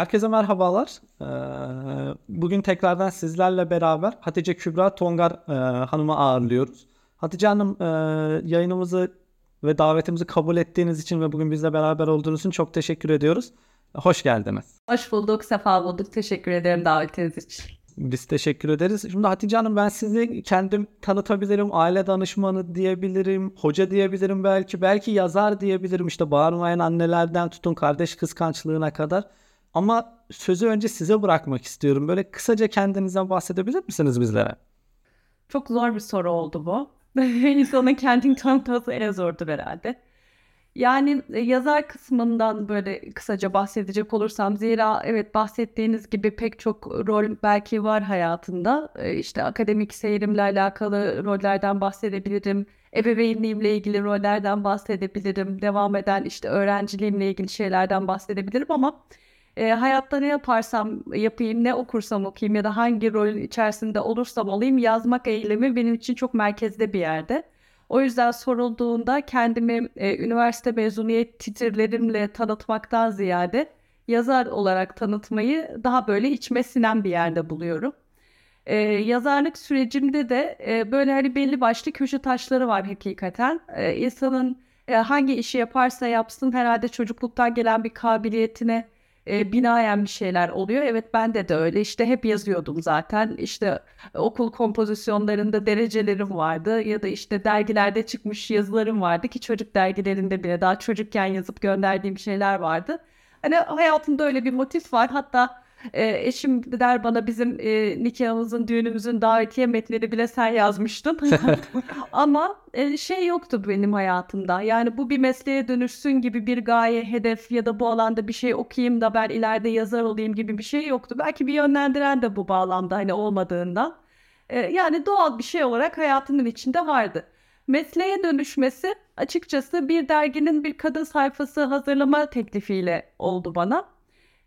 Herkese merhabalar. Ee, bugün tekrardan sizlerle beraber Hatice Kübra Tongar e, Hanım'ı ağırlıyoruz. Hatice Hanım e, yayınımızı ve davetimizi kabul ettiğiniz için ve bugün bizle beraber olduğunuz için çok teşekkür ediyoruz. Hoş geldiniz. Hoş bulduk, sefa bulduk. Teşekkür ederim davetiniz için. Biz teşekkür ederiz. Şimdi Hatice Hanım ben sizi kendim tanıtabilirim. Aile danışmanı diyebilirim. Hoca diyebilirim belki. Belki yazar diyebilirim. İşte bağırmayan annelerden tutun kardeş kıskançlığına kadar. Ama sözü önce size bırakmak istiyorum. Böyle kısaca kendinizden bahsedebilir misiniz bizlere? Çok zor bir soru oldu bu. İnsanın kendini tanıtması en zordur herhalde. Yani e, yazar kısmından böyle kısaca bahsedecek olursam zira evet bahsettiğiniz gibi pek çok rol belki var hayatında. E, işte akademik seyrimle alakalı rollerden bahsedebilirim. Ebeveynliğimle ilgili rollerden bahsedebilirim. Devam eden işte öğrenciliğimle ilgili şeylerden bahsedebilirim ama e, hayatta ne yaparsam yapayım, ne okursam okuyayım ya da hangi rol içerisinde olursam olayım yazmak eylemi benim için çok merkezde bir yerde. O yüzden sorulduğunda kendimi e, üniversite mezuniyet titirlerimle tanıtmaktan ziyade yazar olarak tanıtmayı daha böyle içime sinen bir yerde buluyorum. Ee, yazarlık sürecimde de e, böyle hani belli başlı köşe taşları var hakikaten. Ee, insanın e, hangi işi yaparsa yapsın herhalde çocukluktan gelen bir kabiliyetine e, binaen bir şeyler oluyor. Evet bende de öyle işte hep yazıyordum zaten işte okul kompozisyonlarında derecelerim vardı ya da işte dergilerde çıkmış yazılarım vardı ki çocuk dergilerinde bile daha çocukken yazıp gönderdiğim şeyler vardı. Hani hayatımda öyle bir motif var hatta e, eşim der bana bizim e, nikahımızın, düğünümüzün davetiye metnini bile sen yazmıştın. Ama e, şey yoktu benim hayatımda. Yani bu bir mesleğe dönüşsün gibi bir gaye, hedef ya da bu alanda bir şey okuyayım da ben ileride yazar olayım gibi bir şey yoktu. Belki bir yönlendiren de bu bağlamda hani olmadığından. E, yani doğal bir şey olarak hayatımın içinde vardı. Mesleğe dönüşmesi açıkçası bir derginin bir kadın sayfası hazırlama teklifiyle oldu bana.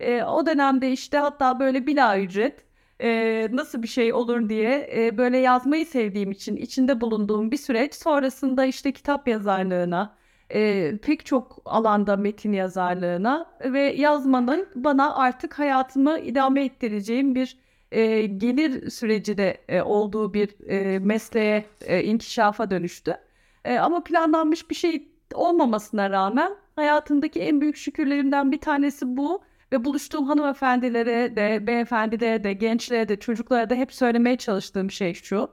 E, o dönemde işte hatta böyle bila ücret e, nasıl bir şey olur diye e, böyle yazmayı sevdiğim için içinde bulunduğum bir süreç sonrasında işte kitap yazarlığına e, pek çok alanda metin yazarlığına ve yazmanın bana artık hayatımı idame ettireceğim bir e, gelir süreci de e, olduğu bir e, mesleğe e, inkişafa dönüştü. E, ama planlanmış bir şey olmamasına rağmen hayatımdaki en büyük şükürlerimden bir tanesi bu ve buluştuğum hanımefendilere de, beyefendilere de, gençlere de, çocuklara da hep söylemeye çalıştığım şey şu.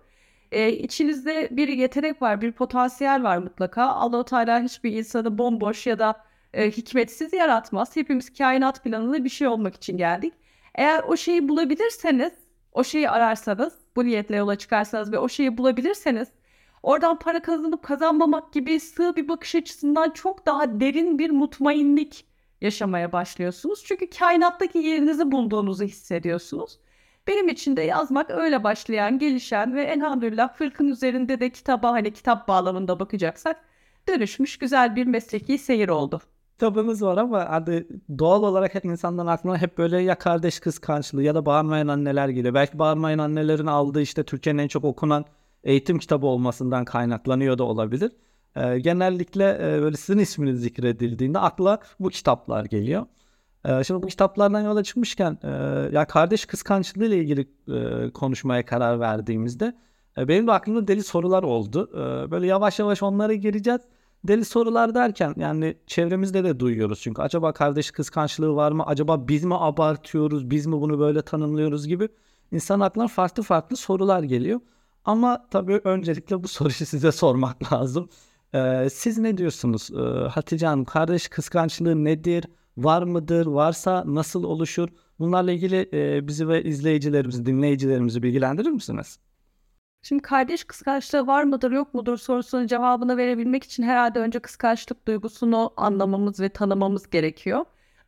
E, içinizde bir yetenek var, bir potansiyel var mutlaka. Allah-u Teala hiçbir insanı bomboş ya da e, hikmetsiz yaratmaz. Hepimiz kainat planında bir şey olmak için geldik. Eğer o şeyi bulabilirseniz, o şeyi ararsanız, bu niyetle yola çıkarsanız ve o şeyi bulabilirseniz oradan para kazanıp kazanmamak gibi sığ bir bakış açısından çok daha derin bir mutmainlik yaşamaya başlıyorsunuz. Çünkü kainattaki yerinizi bulduğunuzu hissediyorsunuz. Benim için de yazmak öyle başlayan, gelişen ve elhamdülillah fırkın üzerinde de kitaba hani kitap bağlamında bakacaksak dönüşmüş güzel bir mesleki seyir oldu. Kitabınız var ama hadi doğal olarak hep insanların aklına hep böyle ya kardeş kıskançlığı ya da bağırmayan anneler geliyor. Belki bağırmayan annelerin aldığı işte Türkiye'nin en çok okunan eğitim kitabı olmasından kaynaklanıyor da olabilir. E, genellikle e, böyle sizin isminiz zikredildiğinde akla bu kitaplar geliyor. E, şimdi bu kitaplardan yola çıkmışken e, ya kardeş kıskançlığı ile ilgili e, konuşmaya karar verdiğimizde e, benim de aklımda deli sorular oldu. E, böyle yavaş yavaş onlara gireceğiz. Deli sorular derken yani çevremizde de duyuyoruz çünkü acaba kardeş kıskançlığı var mı? Acaba biz mi abartıyoruz? Biz mi bunu böyle tanımlıyoruz gibi insan aklına farklı farklı sorular geliyor. Ama tabii öncelikle bu soruyu size sormak lazım. Ee, siz ne diyorsunuz ee, Hatice Hanım? Kardeş kıskançlığı nedir? Var mıdır? Varsa nasıl oluşur? Bunlarla ilgili e, bizi ve izleyicilerimizi, dinleyicilerimizi bilgilendirir misiniz? Şimdi kardeş kıskançlığı var mıdır yok mudur sorusunun cevabını verebilmek için herhalde önce kıskançlık duygusunu anlamamız ve tanımamız gerekiyor.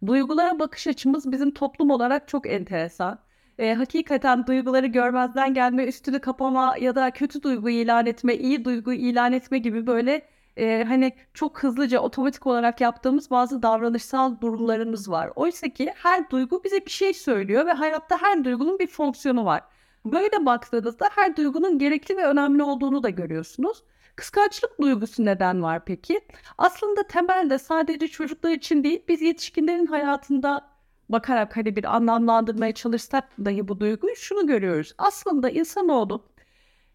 Duygulara bakış açımız bizim toplum olarak çok enteresan. E, hakikaten duyguları görmezden gelme, üstünü kapama ya da kötü duygu ilan etme, iyi duygu ilan etme gibi böyle e, hani çok hızlıca otomatik olarak yaptığımız bazı davranışsal durumlarımız var. Oysa ki her duygu bize bir şey söylüyor ve hayatta her duygunun bir fonksiyonu var. Böyle baktığınızda her duygunun gerekli ve önemli olduğunu da görüyorsunuz. Kıskançlık duygusu neden var peki? Aslında temelde sadece çocuklar için değil biz yetişkinlerin hayatında bakarak hani bir anlamlandırmaya çalışsak dahi bu duyguyu şunu görüyoruz. Aslında insanoğlu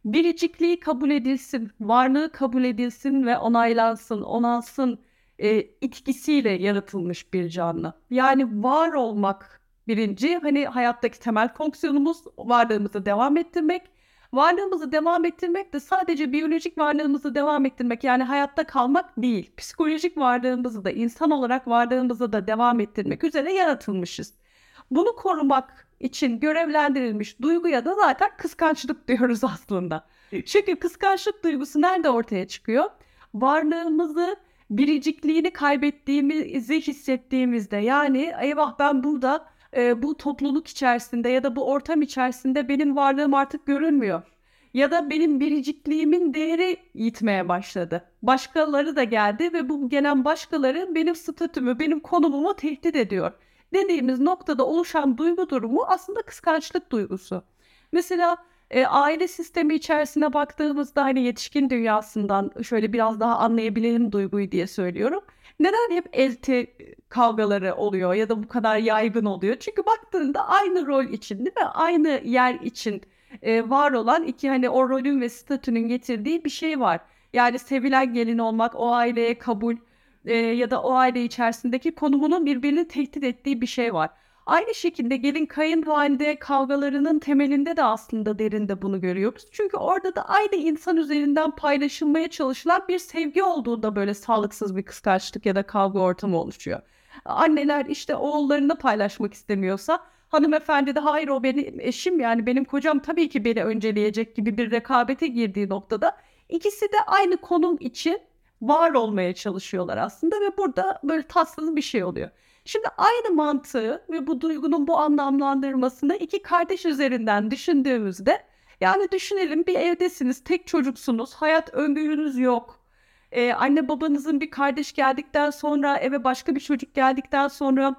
biricikliği kabul edilsin, varlığı kabul edilsin ve onaylansın, onansın e, itkisiyle yaratılmış bir canlı. Yani var olmak birinci, hani hayattaki temel fonksiyonumuz varlığımızı devam ettirmek. Varlığımızı devam ettirmek de sadece biyolojik varlığımızı devam ettirmek yani hayatta kalmak değil. Psikolojik varlığımızı da insan olarak varlığımızı da devam ettirmek üzere yaratılmışız. Bunu korumak için görevlendirilmiş duyguya da zaten kıskançlık diyoruz aslında. Çünkü kıskançlık duygusu nerede ortaya çıkıyor? Varlığımızı, biricikliğini kaybettiğimizi hissettiğimizde yani eyvah ben burada e, bu topluluk içerisinde ya da bu ortam içerisinde benim varlığım artık görünmüyor. Ya da benim biricikliğimin değeri yitmeye başladı. Başkaları da geldi ve bu gelen başkaları benim statümü, benim konumumu tehdit ediyor. Dediğimiz noktada oluşan duygu durumu aslında kıskançlık duygusu. Mesela e, aile sistemi içerisine baktığımızda hani yetişkin dünyasından şöyle biraz daha anlayabilelim duyguyu diye söylüyorum. Neden hep elti kavgaları oluyor ya da bu kadar yaygın oluyor? Çünkü baktığında aynı rol için değil mi? Aynı yer için e, var olan iki hani o rolün ve statünün getirdiği bir şey var. Yani sevilen gelin olmak, o aileye kabul e, ya da o aile içerisindeki konumunun birbirini tehdit ettiği bir şey var. Aynı şekilde gelin kayınvalide kavgalarının temelinde de aslında derinde bunu görüyoruz. Çünkü orada da aynı insan üzerinden paylaşılmaya çalışılan bir sevgi olduğunda böyle sağlıksız bir kıskançlık ya da kavga ortamı oluşuyor. Anneler işte oğullarını paylaşmak istemiyorsa hanımefendi de hayır o benim eşim yani benim kocam tabii ki beni önceleyecek gibi bir rekabete girdiği noktada ikisi de aynı konum için var olmaya çalışıyorlar aslında ve burada böyle tatsız bir şey oluyor. Şimdi aynı mantığı ve bu duygunun bu anlamlandırmasını iki kardeş üzerinden düşündüğümüzde yani düşünelim bir evdesiniz, tek çocuksunuz, hayat öngörünüz yok. Ee, anne babanızın bir kardeş geldikten sonra eve başka bir çocuk geldikten sonra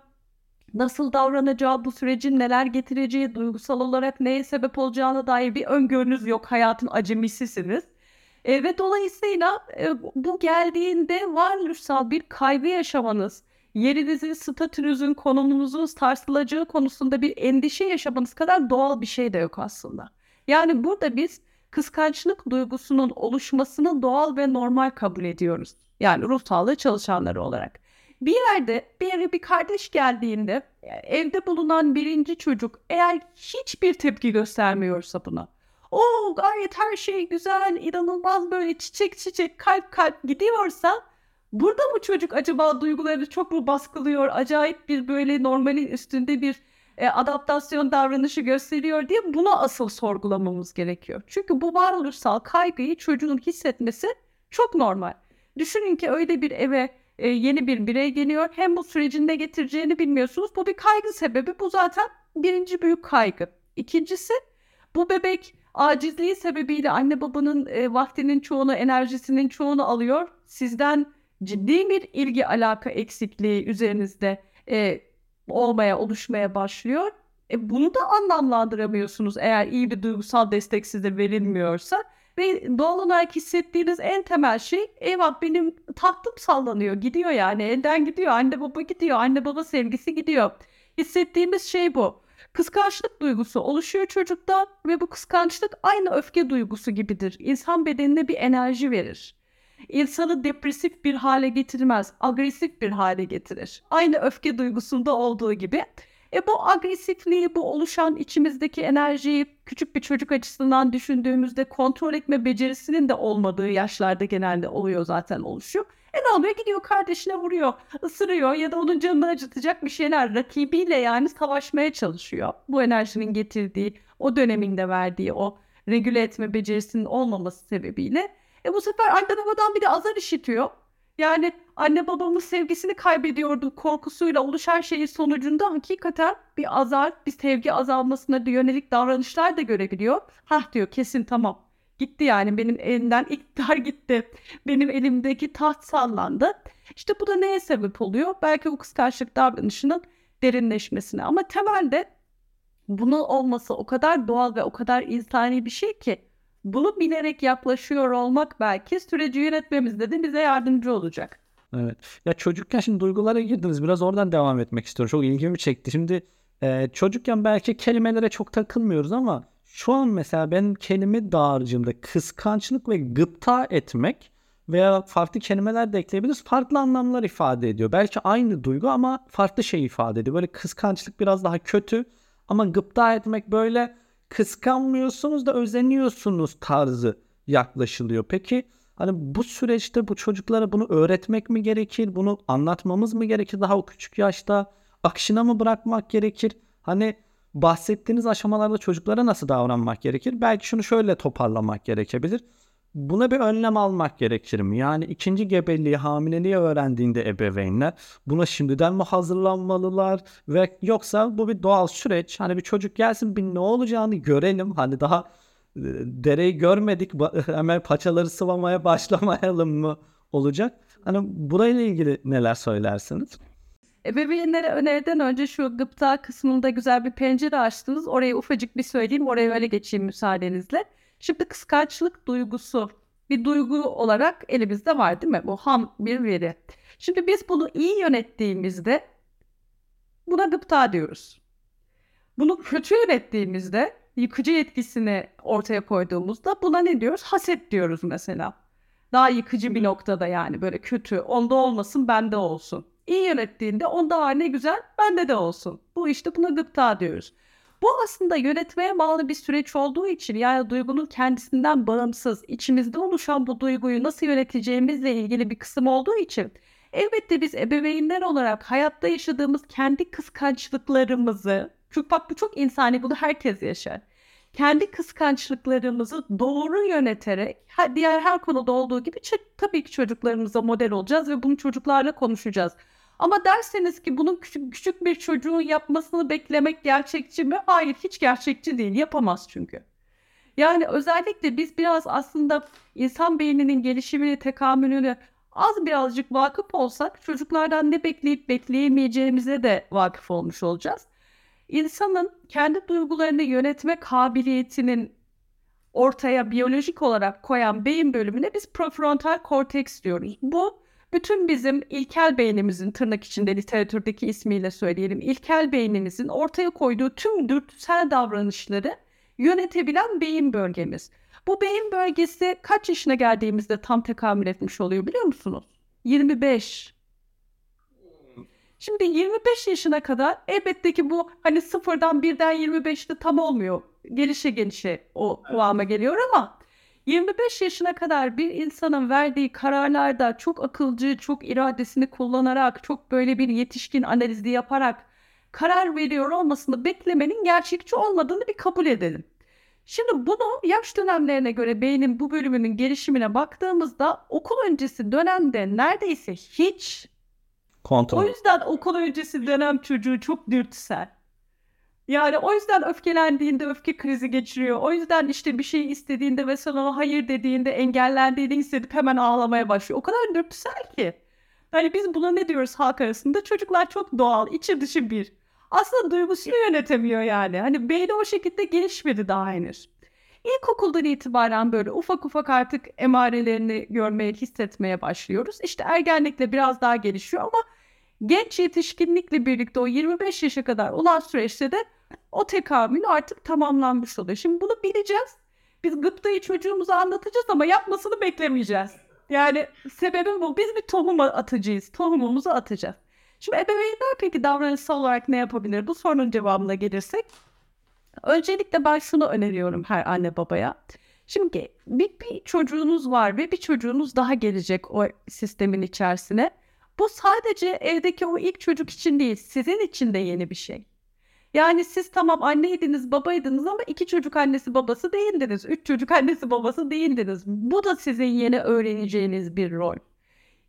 nasıl davranacağı, bu sürecin neler getireceği, duygusal olarak neye sebep olacağına dair bir öngörünüz yok. Hayatın acemisisiniz. E, ve dolayısıyla e, bu geldiğinde varoluşsal bir kaygı yaşamanız, yerinizin, statünüzün, konumunuzun sarsılacağı konusunda bir endişe yaşamanız kadar doğal bir şey de yok aslında. Yani burada biz kıskançlık duygusunun oluşmasını doğal ve normal kabul ediyoruz. Yani ruh sağlığı çalışanları olarak. Bir yerde bir eve bir kardeş geldiğinde evde bulunan birinci çocuk eğer hiçbir tepki göstermiyorsa buna o gayet her şey güzel, inanılmaz böyle çiçek çiçek kalp kalp gidiyorsa burada mı çocuk acaba duygularını çok mu baskılıyor, acayip bir böyle normalin üstünde bir e, adaptasyon davranışı gösteriyor diye bunu asıl sorgulamamız gerekiyor. Çünkü bu varoluşsal kaygıyı çocuğun hissetmesi çok normal. Düşünün ki öyle bir eve e, yeni bir birey geliyor. Hem bu sürecin ne getireceğini bilmiyorsunuz. Bu bir kaygı sebebi. Bu zaten birinci büyük kaygı. İkincisi bu bebek acizliği sebebiyle anne babanın e, vaktinin çoğunu, enerjisinin çoğunu alıyor. Sizden ciddi bir ilgi alaka eksikliği üzerinizde e, olmaya, oluşmaya başlıyor. E, bunu da anlamlandıramıyorsunuz eğer iyi bir duygusal destek size verilmiyorsa. Ve doğal olarak hissettiğiniz en temel şey eyvah benim tahtım sallanıyor, gidiyor yani elden gidiyor, anne baba gidiyor, anne baba sevgisi gidiyor. Hissettiğimiz şey bu. Kıskançlık duygusu oluşuyor çocukta ve bu kıskançlık aynı öfke duygusu gibidir. İnsan bedenine bir enerji verir. İnsanı depresif bir hale getirmez, agresif bir hale getirir. Aynı öfke duygusunda olduğu gibi. E bu agresifliği, bu oluşan içimizdeki enerjiyi küçük bir çocuk açısından düşündüğümüzde kontrol etme becerisinin de olmadığı yaşlarda genelde oluyor zaten oluşuyor. E ne oluyor? Gidiyor kardeşine vuruyor, ısırıyor ya da onun canını acıtacak bir şeyler rakibiyle yani savaşmaya çalışıyor. Bu enerjinin getirdiği, o döneminde verdiği o regüle etme becerisinin olmaması sebebiyle. E bu sefer anne babadan bir de azar işitiyor. Yani anne babamın sevgisini kaybediyordu korkusuyla oluşan şeyin sonucunda hakikaten bir azar, bir sevgi azalmasına yönelik davranışlar da görebiliyor. Hah diyor kesin tamam gitti yani benim elimden iktidar gitti. Benim elimdeki taht sallandı. İşte bu da neye sebep oluyor? Belki o kıskançlık davranışının derinleşmesine. Ama temelde bunun olması o kadar doğal ve o kadar insani bir şey ki bunu bilerek yaklaşıyor olmak belki süreci yönetmemizde de bize yardımcı olacak. Evet. Ya çocukken şimdi duygulara girdiniz. Biraz oradan devam etmek istiyorum. Çok ilgimi çekti. Şimdi e, çocukken belki kelimelere çok takılmıyoruz ama şu an mesela benim kelime dağarcığımda kıskançlık ve gıpta etmek veya farklı kelimeler de ekleyebiliriz. Farklı anlamlar ifade ediyor. Belki aynı duygu ama farklı şey ifade ediyor. Böyle kıskançlık biraz daha kötü ama gıpta etmek böyle kıskanmıyorsunuz da özeniyorsunuz tarzı yaklaşılıyor. Peki hani bu süreçte bu çocuklara bunu öğretmek mi gerekir? Bunu anlatmamız mı gerekir daha o küçük yaşta? Akışına mı bırakmak gerekir? Hani bahsettiğiniz aşamalarda çocuklara nasıl davranmak gerekir? Belki şunu şöyle toparlamak gerekebilir. Buna bir önlem almak gerekir mi? Yani ikinci gebeliği, hamileliği öğrendiğinde ebeveynler buna şimdiden mi hazırlanmalılar ve yoksa bu bir doğal süreç. Hani bir çocuk gelsin bir ne olacağını görelim. Hani daha e, dereyi görmedik hemen paçaları sıvamaya başlamayalım mı olacak? Hani burayla ilgili neler söylersiniz? Ebeveynlere öneriden önce şu gıpta kısmında güzel bir pencere açtınız. Oraya ufacık bir söyleyeyim. Oraya öyle geçeyim müsaadenizle. Şimdi kıskançlık duygusu bir duygu olarak elimizde var değil mi? Bu ham bir veri. Şimdi biz bunu iyi yönettiğimizde buna gıpta diyoruz. Bunu kötü yönettiğimizde yıkıcı etkisini ortaya koyduğumuzda buna ne diyoruz? Haset diyoruz mesela. Daha yıkıcı bir noktada yani böyle kötü. Onda olmasın bende olsun. İyi yönettiğinde onda "Aa, ne güzel bende de olsun. Bu işte buna gıpta diyoruz. Bu aslında yönetmeye bağlı bir süreç olduğu için yani duygunun kendisinden bağımsız, içimizde oluşan bu duyguyu nasıl yöneteceğimizle ilgili bir kısım olduğu için elbette biz ebeveynler olarak hayatta yaşadığımız kendi kıskançlıklarımızı, çünkü bak bu çok insani bunu herkes yaşar. Kendi kıskançlıklarımızı doğru yöneterek diğer her konuda olduğu gibi tabii ki çocuklarımıza model olacağız ve bunu çocuklarla konuşacağız. Ama derseniz ki bunun küçük, küçük bir çocuğun yapmasını beklemek gerçekçi mi? Hayır hiç gerçekçi değil. Yapamaz çünkü. Yani özellikle biz biraz aslında insan beyninin gelişimini, tekamülünü az birazcık vakıf olsak çocuklardan ne bekleyip bekleyemeyeceğimize de vakıf olmuş olacağız. İnsanın kendi duygularını yönetme kabiliyetinin ortaya biyolojik olarak koyan beyin bölümüne biz prefrontal korteks diyoruz. Bu bütün bizim ilkel beynimizin tırnak içinde literatürdeki ismiyle söyleyelim ilkel beynimizin ortaya koyduğu tüm dürtüsel davranışları yönetebilen beyin bölgemiz. Bu beyin bölgesi kaç yaşına geldiğimizde tam tekamül etmiş oluyor biliyor musunuz? 25. Şimdi 25 yaşına kadar elbette ki bu hani sıfırdan birden 25'te tam olmuyor. Gelişe gelişe o kıvama geliyor ama 25 yaşına kadar bir insanın verdiği kararlarda çok akılcı, çok iradesini kullanarak, çok böyle bir yetişkin analizi yaparak karar veriyor olmasını beklemenin gerçekçi olmadığını bir kabul edelim. Şimdi bunu yaş dönemlerine göre beynin bu bölümünün gelişimine baktığımızda okul öncesi dönemde neredeyse hiç Kontrol. o yüzden okul öncesi dönem çocuğu çok dürtüsel. Yani o yüzden öfkelendiğinde öfke krizi geçiriyor. O yüzden işte bir şey istediğinde ve sen hayır dediğinde engellendiğini hissedip hemen ağlamaya başlıyor. O kadar dürtüsel ki. Hani biz buna ne diyoruz halk arasında? Çocuklar çok doğal, içi dışı bir. Aslında duygusunu yönetemiyor yani. Hani beyni o şekilde gelişmedi daha henüz. İlkokuldan itibaren böyle ufak ufak artık emarelerini görmeye, hissetmeye başlıyoruz. İşte ergenlikle biraz daha gelişiyor ama genç yetişkinlikle birlikte o 25 yaşa kadar olan süreçte de o tekamül artık tamamlanmış oluyor. Şimdi bunu bileceğiz. Biz gıptayı çocuğumuza anlatacağız ama yapmasını beklemeyeceğiz. Yani sebebi bu. Biz bir tohum atacağız. Tohumumuzu atacağız. Şimdi ebeveynler peki davranışsal olarak ne yapabilir? Bu sorunun cevabına gelirsek. Öncelikle ben şunu öneriyorum her anne babaya. Şimdi bir, bir çocuğunuz var ve bir çocuğunuz daha gelecek o sistemin içerisine. Bu sadece evdeki o ilk çocuk için değil, sizin için de yeni bir şey. Yani siz tamam anneydiniz, babaydınız ama iki çocuk annesi babası değildiniz. Üç çocuk annesi babası değildiniz. Bu da sizin yeni öğreneceğiniz bir rol.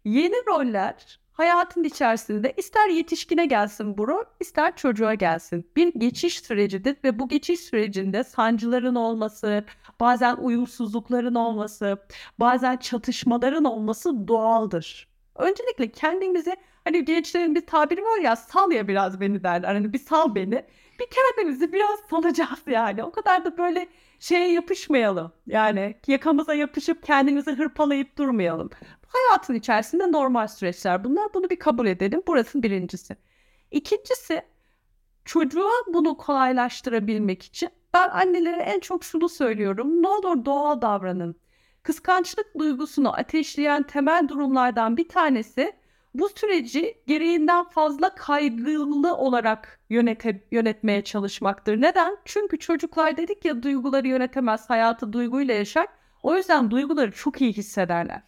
Yeni roller hayatın içerisinde ister yetişkine gelsin bu rol, ister çocuğa gelsin. Bir geçiş sürecidir ve bu geçiş sürecinde sancıların olması, bazen uyumsuzlukların olması, bazen çatışmaların olması doğaldır. Öncelikle kendimizi hani gençlerin bir tabiri var ya sal ya biraz beni derler. Hani bir sal beni. Bir kendimizi biraz salacağız yani. O kadar da böyle şeye yapışmayalım. Yani yakamıza yapışıp kendimizi hırpalayıp durmayalım. Hayatın içerisinde normal süreçler bunlar. Bunu bir kabul edelim. Burası birincisi. İkincisi çocuğa bunu kolaylaştırabilmek için ben annelere en çok şunu söylüyorum. Ne olur doğal davranın. Kıskançlık duygusunu ateşleyen temel durumlardan bir tanesi bu süreci gereğinden fazla kaygılı olarak yönete, yönetmeye çalışmaktır. Neden? Çünkü çocuklar dedik ya duyguları yönetemez, hayatı duyguyla yaşar. O yüzden duyguları çok iyi hissederler.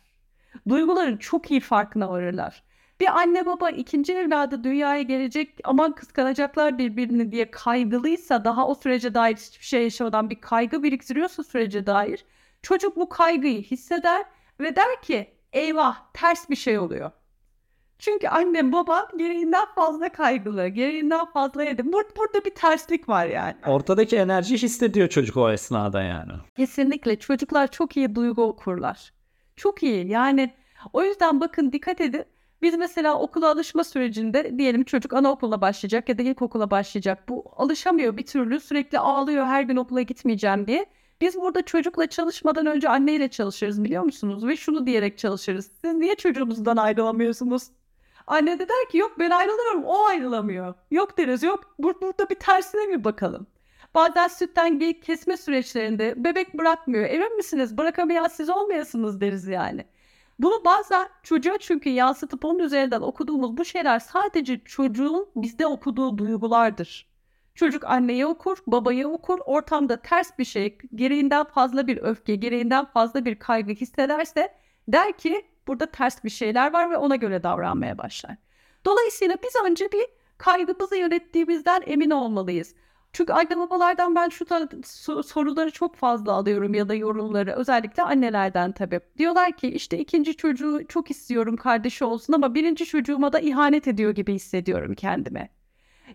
Duyguların çok iyi farkına varırlar. Bir anne baba ikinci evladı dünyaya gelecek aman kıskanacaklar birbirini diye kaygılıysa daha o sürece dair hiçbir şey yaşamadan bir kaygı biriktiriyorsa sürece dair çocuk bu kaygıyı hisseder ve der ki eyvah ters bir şey oluyor. Çünkü annem babam gereğinden fazla kaygılı, gereğinden fazla yedim. Bur burada bir terslik var yani. Ortadaki enerjiyi hissediyor çocuk o esnada yani. Kesinlikle çocuklar çok iyi duygu okurlar. Çok iyi yani o yüzden bakın dikkat edin. Biz mesela okula alışma sürecinde diyelim çocuk anaokuluna başlayacak ya da ilkokula başlayacak. Bu alışamıyor bir türlü sürekli ağlıyor her gün okula gitmeyeceğim diye. Biz burada çocukla çalışmadan önce anneyle çalışırız biliyor musunuz? Ve şunu diyerek çalışırız. Siz niye çocuğunuzdan ayrılamıyorsunuz? Anne de der ki yok ben ayrılıyorum o ayrılamıyor. Yok deriz yok burada bir tersine bir bakalım. Bazen sütten kesme süreçlerinde bebek bırakmıyor. Emin misiniz? Bırakamayan siz olmayasınız deriz yani. Bunu bazen çocuğa çünkü yansıtıp onun üzerinden okuduğumuz bu şeyler sadece çocuğun bizde okuduğu duygulardır. Çocuk anneyi okur, babayı okur, ortamda ters bir şey, gereğinden fazla bir öfke, gereğinden fazla bir kaygı hissederse der ki burada ters bir şeyler var ve ona göre davranmaya başlar. Dolayısıyla biz önce bir kaygımızı yönettiğimizden emin olmalıyız. Çünkü anne babalardan ben şu soruları çok fazla alıyorum ya da yorumları özellikle annelerden tabii. Diyorlar ki işte ikinci çocuğu çok istiyorum kardeşi olsun ama birinci çocuğuma da ihanet ediyor gibi hissediyorum kendime.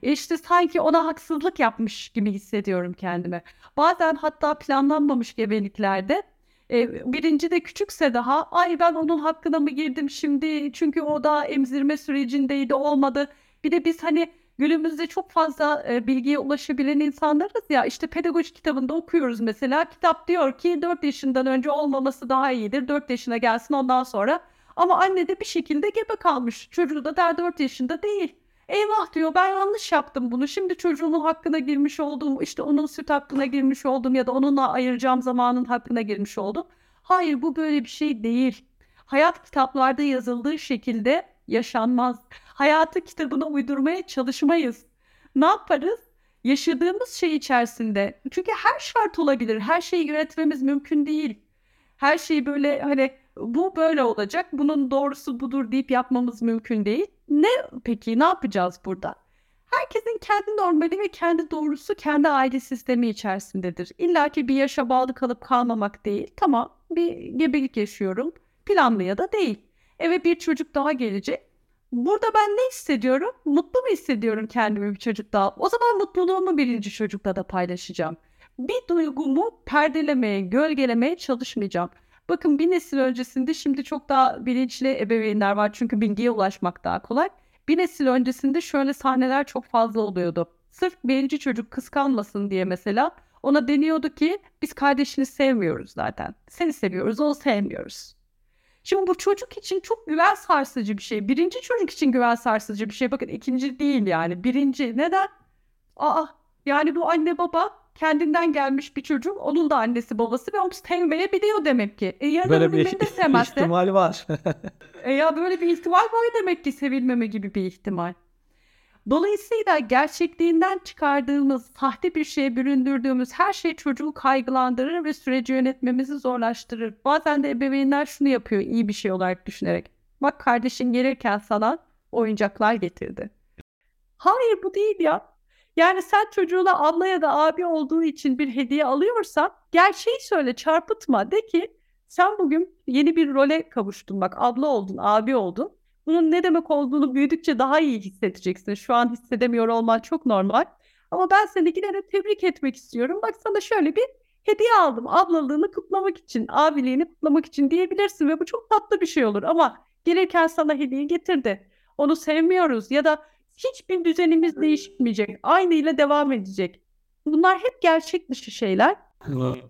E işte sanki ona haksızlık yapmış gibi hissediyorum kendime. Bazen hatta planlanmamış gebeliklerde e, birinci de küçükse daha ay ben onun hakkına mı girdim şimdi çünkü o da emzirme sürecindeydi olmadı. Bir de biz hani günümüzde çok fazla e, bilgiye ulaşabilen insanlarız ya işte pedagoji kitabında okuyoruz mesela kitap diyor ki 4 yaşından önce olmaması daha iyidir 4 yaşına gelsin ondan sonra ama anne de bir şekilde gebe kalmış çocuğu da der 4 yaşında değil. Eyvah diyor ben yanlış yaptım bunu. Şimdi çocuğumun hakkına girmiş oldum. işte onun süt hakkına girmiş oldum ya da onunla ayıracağım zamanın hakkına girmiş oldum. Hayır bu böyle bir şey değil. Hayat kitaplarda yazıldığı şekilde yaşanmaz. Hayatı kitabına uydurmaya çalışmayız. Ne yaparız? Yaşadığımız şey içerisinde. Çünkü her şart olabilir. Her şeyi yönetmemiz mümkün değil. Her şeyi böyle hani bu böyle olacak. Bunun doğrusu budur deyip yapmamız mümkün değil. Ne peki ne yapacağız burada? Herkesin kendi normali ve kendi doğrusu kendi aile sistemi içerisindedir. İlla ki bir yaşa bağlı kalıp kalmamak değil. Tamam bir gebelik yaşıyorum. Planlı ya da değil. Eve bir çocuk daha gelecek. Burada ben ne hissediyorum? Mutlu mu hissediyorum kendimi bir çocuk daha? O zaman mutluluğumu birinci çocukla da paylaşacağım. Bir duygumu perdelemeye, gölgelemeye çalışmayacağım. Bakın bir nesil öncesinde şimdi çok daha bilinçli ebeveynler var çünkü bilgiye ulaşmak daha kolay. Bir nesil öncesinde şöyle sahneler çok fazla oluyordu. Sırf birinci çocuk kıskanmasın diye mesela ona deniyordu ki biz kardeşini sevmiyoruz zaten. Seni seviyoruz, onu sevmiyoruz. Şimdi bu çocuk için çok güven sarsıcı bir şey. Birinci çocuk için güven sarsıcı bir şey. Bakın ikinci değil yani. Birinci. Neden? Aa yani bu anne baba kendinden gelmiş bir çocuk. Onun da annesi babası ve onu sevmeyebiliyor demek ki. E ya böyle bir de sevmezse. ihtimal var. e ya böyle bir ihtimal var demek ki sevilmeme gibi bir ihtimal. Dolayısıyla gerçekliğinden çıkardığımız, sahte bir şeye büründürdüğümüz her şey çocuğu kaygılandırır ve süreci yönetmemizi zorlaştırır. Bazen de ebeveynler şunu yapıyor iyi bir şey olarak düşünerek. Bak kardeşin gelirken sana oyuncaklar getirdi. Hayır bu değil ya. Yani sen çocuğuna abla ya da abi olduğu için bir hediye alıyorsan gerçeği söyle çarpıtma. De ki sen bugün yeni bir role kavuştun bak abla oldun abi oldun. Bunun ne demek olduğunu büyüdükçe daha iyi hissedeceksin. Şu an hissedemiyor olman çok normal. Ama ben seni de tebrik etmek istiyorum. Bak sana şöyle bir hediye aldım. Ablalığını kutlamak için, abiliğini kutlamak için diyebilirsin ve bu çok tatlı bir şey olur. Ama gelirken sana hediye getirdi. Onu sevmiyoruz ya da hiçbir düzenimiz değişmeyecek. Aynı ile devam edecek. Bunlar hep gerçek dışı şeyler.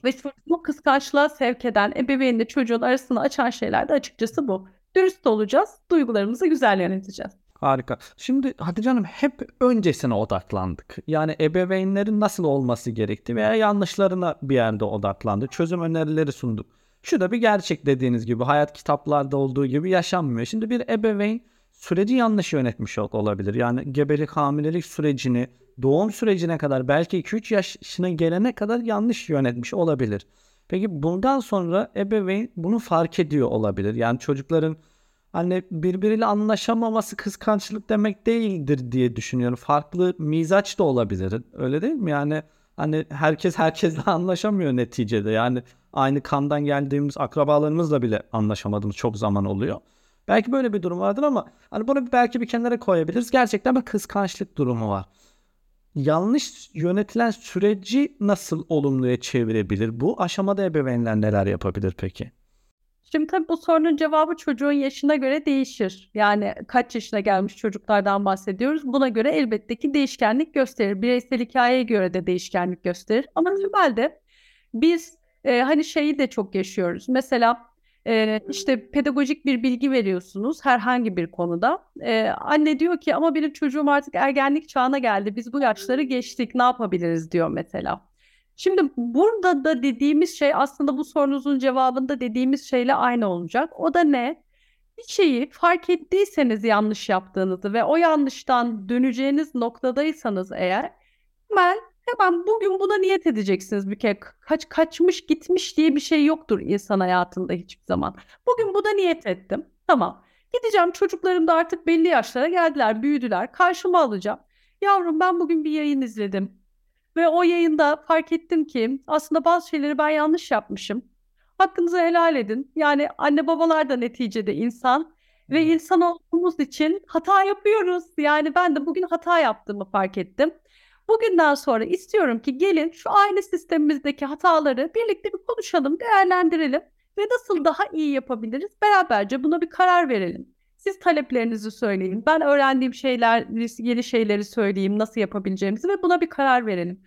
ve çocuğu kıskançlığa sevk eden ebeveynle çocuğun arasını açan şeyler de açıkçası bu. Dürüst olacağız. Duygularımızı güzel yöneteceğiz. Harika. Şimdi Hatice Hanım hep öncesine odaklandık. Yani ebeveynlerin nasıl olması gerektiği veya yanlışlarına bir yerde odaklandık. Çözüm önerileri sunduk. Şu da bir gerçek dediğiniz gibi hayat kitaplarda olduğu gibi yaşanmıyor. Şimdi bir ebeveyn süreci yanlış yönetmiş ol- olabilir. Yani gebelik, hamilelik sürecini doğum sürecine kadar belki 2-3 yaşına gelene kadar yanlış yönetmiş olabilir. Peki bundan sonra ebeveyn bunu fark ediyor olabilir. Yani çocukların hani birbiriyle anlaşamaması kıskançlık demek değildir diye düşünüyorum. Farklı mizaç da olabilir. Öyle değil mi? Yani hani herkes herkesle anlaşamıyor neticede. Yani aynı kandan geldiğimiz akrabalarımızla bile anlaşamadığımız çok zaman oluyor. Belki böyle bir durum vardır ama hani bunu belki bir kenara koyabiliriz. Gerçekten bir kıskançlık durumu var. Yanlış yönetilen süreci nasıl olumluya çevirebilir? Bu aşamada ebeveynler neler yapabilir peki? Şimdi tabii bu sorunun cevabı çocuğun yaşına göre değişir. Yani kaç yaşına gelmiş çocuklardan bahsediyoruz. Buna göre elbette ki değişkenlik gösterir. Bireysel hikayeye göre de değişkenlik gösterir. Ama temelde biz e, hani şeyi de çok yaşıyoruz. Mesela e, işte pedagojik bir bilgi veriyorsunuz herhangi bir konuda. E, anne diyor ki ama benim çocuğum artık ergenlik çağına geldi. Biz bu yaşları geçtik. Ne yapabiliriz diyor mesela. Şimdi burada da dediğimiz şey aslında bu sorunuzun cevabında dediğimiz şeyle aynı olacak. O da ne? Bir şeyi fark ettiyseniz yanlış yaptığınızı ve o yanlıştan döneceğiniz noktadaysanız eğer hemen hemen bugün buna niyet edeceksiniz bir kere. Kaç kaçmış gitmiş diye bir şey yoktur insan hayatında hiçbir zaman. Bugün buna niyet ettim. Tamam. Gideceğim çocuklarım da artık belli yaşlara geldiler, büyüdüler. Karşıma alacağım. Yavrum ben bugün bir yayın izledim. Ve o yayında fark ettim ki aslında bazı şeyleri ben yanlış yapmışım. Hakkınızı helal edin. Yani anne babalar da neticede insan ve insan olduğumuz için hata yapıyoruz. Yani ben de bugün hata yaptığımı fark ettim. Bugünden sonra istiyorum ki gelin şu aile sistemimizdeki hataları birlikte bir konuşalım, değerlendirelim ve nasıl daha iyi yapabiliriz beraberce buna bir karar verelim. Siz taleplerinizi söyleyin. Ben öğrendiğim şeyler, yeni şeyleri söyleyeyim, nasıl yapabileceğimizi ve buna bir karar verelim.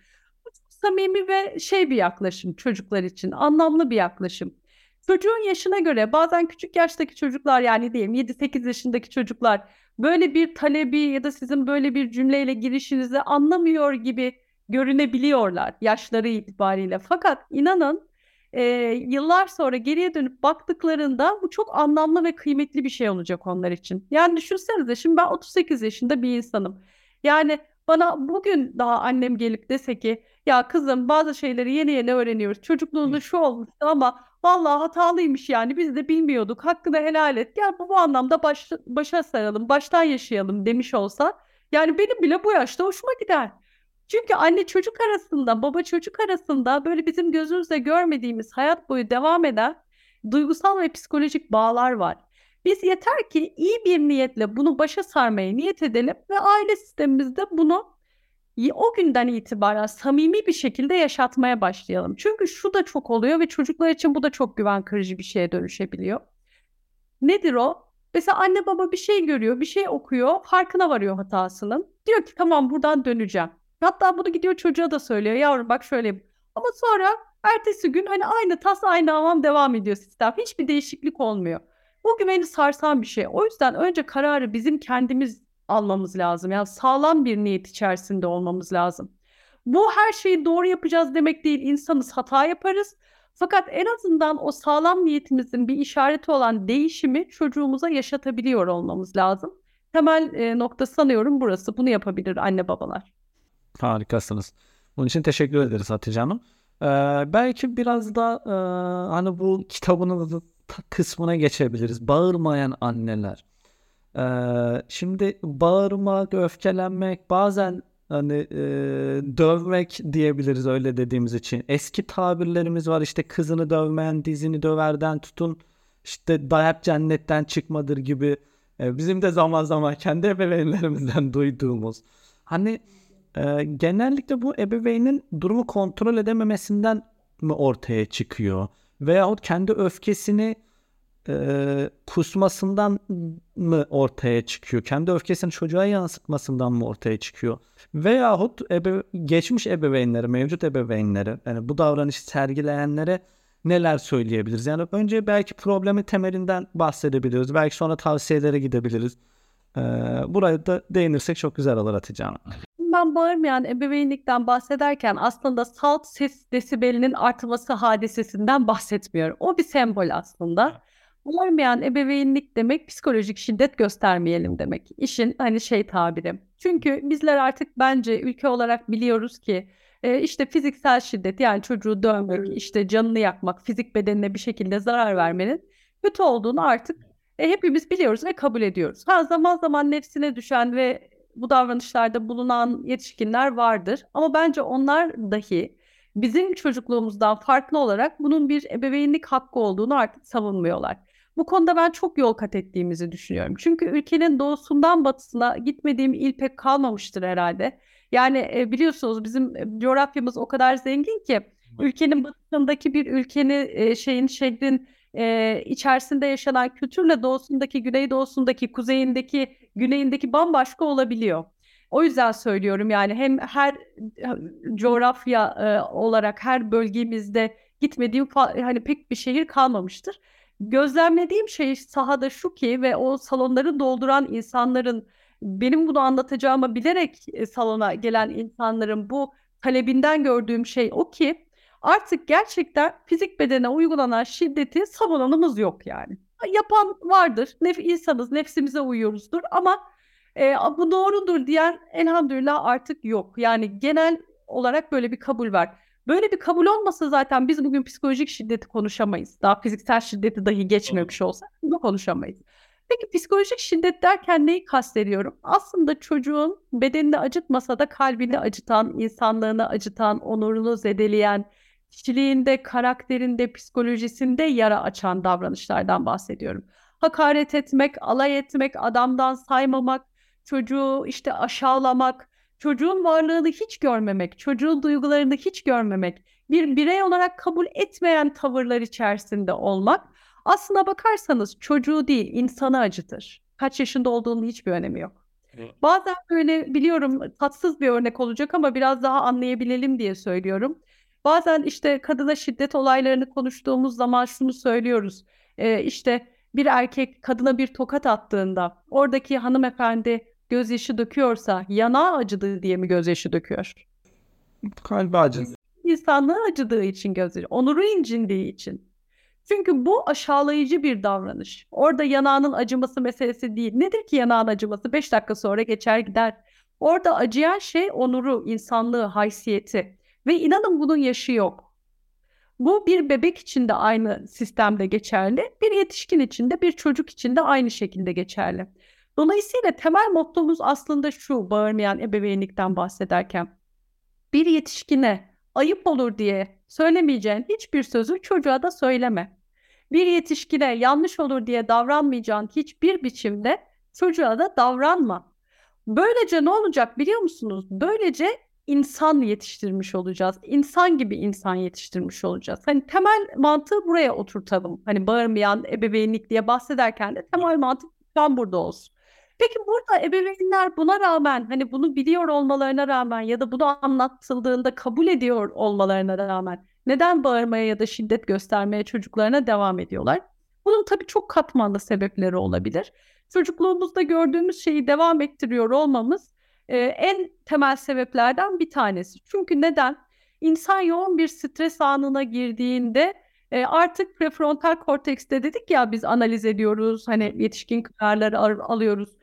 Bu çok samimi ve şey bir yaklaşım çocuklar için, anlamlı bir yaklaşım. Çocuğun yaşına göre bazen küçük yaştaki çocuklar yani diyelim 7-8 yaşındaki çocuklar böyle bir talebi ya da sizin böyle bir cümleyle girişinizi anlamıyor gibi görünebiliyorlar yaşları itibariyle. Fakat inanın e, yıllar sonra geriye dönüp baktıklarında bu çok anlamlı ve kıymetli bir şey olacak onlar için. Yani düşünsenize şimdi ben 38 yaşında bir insanım. Yani bana bugün daha annem gelip dese ki ya kızım bazı şeyleri yeni yeni öğreniyoruz. Çocukluğunda şu olmuştu ama vallahi hatalıymış yani biz de bilmiyorduk. Hakkını helal et. Gel bu, bu anlamda baş, başa saralım, baştan yaşayalım demiş olsa yani benim bile bu yaşta hoşuma gider. Çünkü anne çocuk arasında, baba çocuk arasında böyle bizim gözümüzle görmediğimiz hayat boyu devam eden duygusal ve psikolojik bağlar var. Biz yeter ki iyi bir niyetle bunu başa sarmaya niyet edelim ve aile sistemimizde bunu o günden itibaren samimi bir şekilde yaşatmaya başlayalım. Çünkü şu da çok oluyor ve çocuklar için bu da çok güven kırıcı bir şeye dönüşebiliyor. Nedir o? Mesela anne baba bir şey görüyor, bir şey okuyor, farkına varıyor hatasının. Diyor ki tamam buradan döneceğim. Hatta bunu gidiyor çocuğa da söylüyor. Yavrum bak şöyle. Ama sonra ertesi gün hani aynı tas aynı havam devam ediyor sistem. Hiçbir değişiklik olmuyor. Bu güveni sarsan bir şey. O yüzden önce kararı bizim kendimiz almamız lazım. Yani sağlam bir niyet içerisinde olmamız lazım. Bu her şeyi doğru yapacağız demek değil. İnsanız hata yaparız. Fakat en azından o sağlam niyetimizin bir işareti olan değişimi çocuğumuza yaşatabiliyor olmamız lazım. Temel e, nokta sanıyorum burası. Bunu yapabilir anne babalar. Harikasınız. Bunun için teşekkür ederiz Hatice Hanım. Ee, belki biraz da e, hani bu kitabının kısmına geçebiliriz. Bağırmayan anneler. Şimdi bağırmak, öfkelenmek, bazen hani e, dövmek diyebiliriz öyle dediğimiz için. Eski tabirlerimiz var işte kızını dövmeyen dizini döverden tutun işte dayak cennetten çıkmadır gibi. E, bizim de zaman zaman kendi ebeveynlerimizden duyduğumuz. Hani e, genellikle bu ebeveynin durumu kontrol edememesinden mi ortaya çıkıyor? Veyahut kendi öfkesini e, kusmasından mı ortaya çıkıyor? Kendi öfkesini çocuğa yansıtmasından mı ortaya çıkıyor? Veyahut ebe, geçmiş ebeveynlere, mevcut ebeveynlere, yani bu davranışı sergileyenlere neler söyleyebiliriz? Yani önce belki problemin temelinden bahsedebiliriz. Belki sonra tavsiyelere gidebiliriz. Ee, buraya da değinirsek çok güzel olur Hatice Hanım. Ben bağırmayan ebeveynlikten bahsederken aslında salt ses desibelinin artması hadisesinden bahsetmiyorum. O bir sembol aslında. Bağırmayan ebeveynlik demek psikolojik şiddet göstermeyelim demek. İşin hani şey tabiri. Çünkü bizler artık bence ülke olarak biliyoruz ki e, işte fiziksel şiddet yani çocuğu dövmek, işte canını yakmak, fizik bedenine bir şekilde zarar vermenin kötü olduğunu artık e, hepimiz biliyoruz ve kabul ediyoruz. Ha zaman zaman nefsine düşen ve bu davranışlarda bulunan yetişkinler vardır. Ama bence onlar dahi bizim çocukluğumuzdan farklı olarak bunun bir ebeveynlik hakkı olduğunu artık savunmuyorlar. Bu konuda ben çok yol kat ettiğimizi düşünüyorum. Çünkü ülkenin doğusundan batısına gitmediğim il pek kalmamıştır herhalde. Yani e, biliyorsunuz bizim e, coğrafyamız o kadar zengin ki ülkenin batısındaki bir ülkenin e, şeyin şehrin e, içerisinde yaşanan kültürle doğusundaki, güneydoğusundaki, kuzeyindeki, güneyindeki bambaşka olabiliyor. O yüzden söylüyorum yani hem her coğrafya e, olarak her bölgemizde gitmediğim hani pek bir şehir kalmamıştır. Gözlemlediğim şey sahada şu ki ve o salonları dolduran insanların benim bunu anlatacağımı bilerek salona gelen insanların bu talebinden gördüğüm şey o ki artık gerçekten fizik bedene uygulanan şiddeti savunanımız yok yani. Yapan vardır. Nef insanız, nefsimize uyuyoruzdur ama e, bu doğrudur diyen elhamdülillah artık yok. Yani genel olarak böyle bir kabul var. Böyle bir kabul olmasa zaten biz bugün psikolojik şiddeti konuşamayız. Daha fiziksel şiddeti dahi geçmemiş olsa bunu konuşamayız. Peki psikolojik şiddet derken neyi kastediyorum? Aslında çocuğun bedenini acıtmasa da kalbini acıtan, insanlığını acıtan, onurunu zedeleyen, kişiliğinde, karakterinde, psikolojisinde yara açan davranışlardan bahsediyorum. Hakaret etmek, alay etmek, adamdan saymamak, çocuğu işte aşağılamak, çocuğun varlığını hiç görmemek, çocuğun duygularını hiç görmemek, bir birey olarak kabul etmeyen tavırlar içerisinde olmak aslına bakarsanız çocuğu değil insanı acıtır. Kaç yaşında olduğunun hiçbir önemi yok. Bazen böyle biliyorum tatsız bir örnek olacak ama biraz daha anlayabilelim diye söylüyorum. Bazen işte kadına şiddet olaylarını konuştuğumuz zaman şunu söylüyoruz. Ee, işte bir erkek kadına bir tokat attığında oradaki hanımefendi gözyaşı döküyorsa yanağı acıdığı diye mi gözyaşı döküyor? Kalbi acıdı. İnsanlığı acıdığı için gözyaşı, onuru incindiği için. Çünkü bu aşağılayıcı bir davranış. Orada yanağının acıması meselesi değil. Nedir ki yanağın acıması? 5 dakika sonra geçer gider. Orada acıyan şey onuru, insanlığı, haysiyeti. Ve inanın bunun yaşı yok. Bu bir bebek için de aynı sistemde geçerli. Bir yetişkin için de bir çocuk için de aynı şekilde geçerli. Dolayısıyla temel mottomuz aslında şu bağırmayan ebeveynlikten bahsederken. Bir yetişkine ayıp olur diye söylemeyeceğin hiçbir sözü çocuğa da söyleme. Bir yetişkine yanlış olur diye davranmayacağın hiçbir biçimde çocuğa da davranma. Böylece ne olacak biliyor musunuz? Böylece insan yetiştirmiş olacağız. İnsan gibi insan yetiştirmiş olacağız. Hani temel mantığı buraya oturtalım. Hani bağırmayan ebeveynlik diye bahsederken de temel mantık tam burada olsun. Peki burada ebeveynler buna rağmen hani bunu biliyor olmalarına rağmen ya da bunu anlatıldığında kabul ediyor olmalarına rağmen neden bağırmaya ya da şiddet göstermeye çocuklarına devam ediyorlar? Bunun tabii çok katmanlı sebepleri olabilir. Çocukluğumuzda gördüğümüz şeyi devam ettiriyor olmamız e, en temel sebeplerden bir tanesi. Çünkü neden? İnsan yoğun bir stres anına girdiğinde e, artık prefrontal kortekste dedik ya biz analiz ediyoruz, hani yetişkin kararları alıyoruz.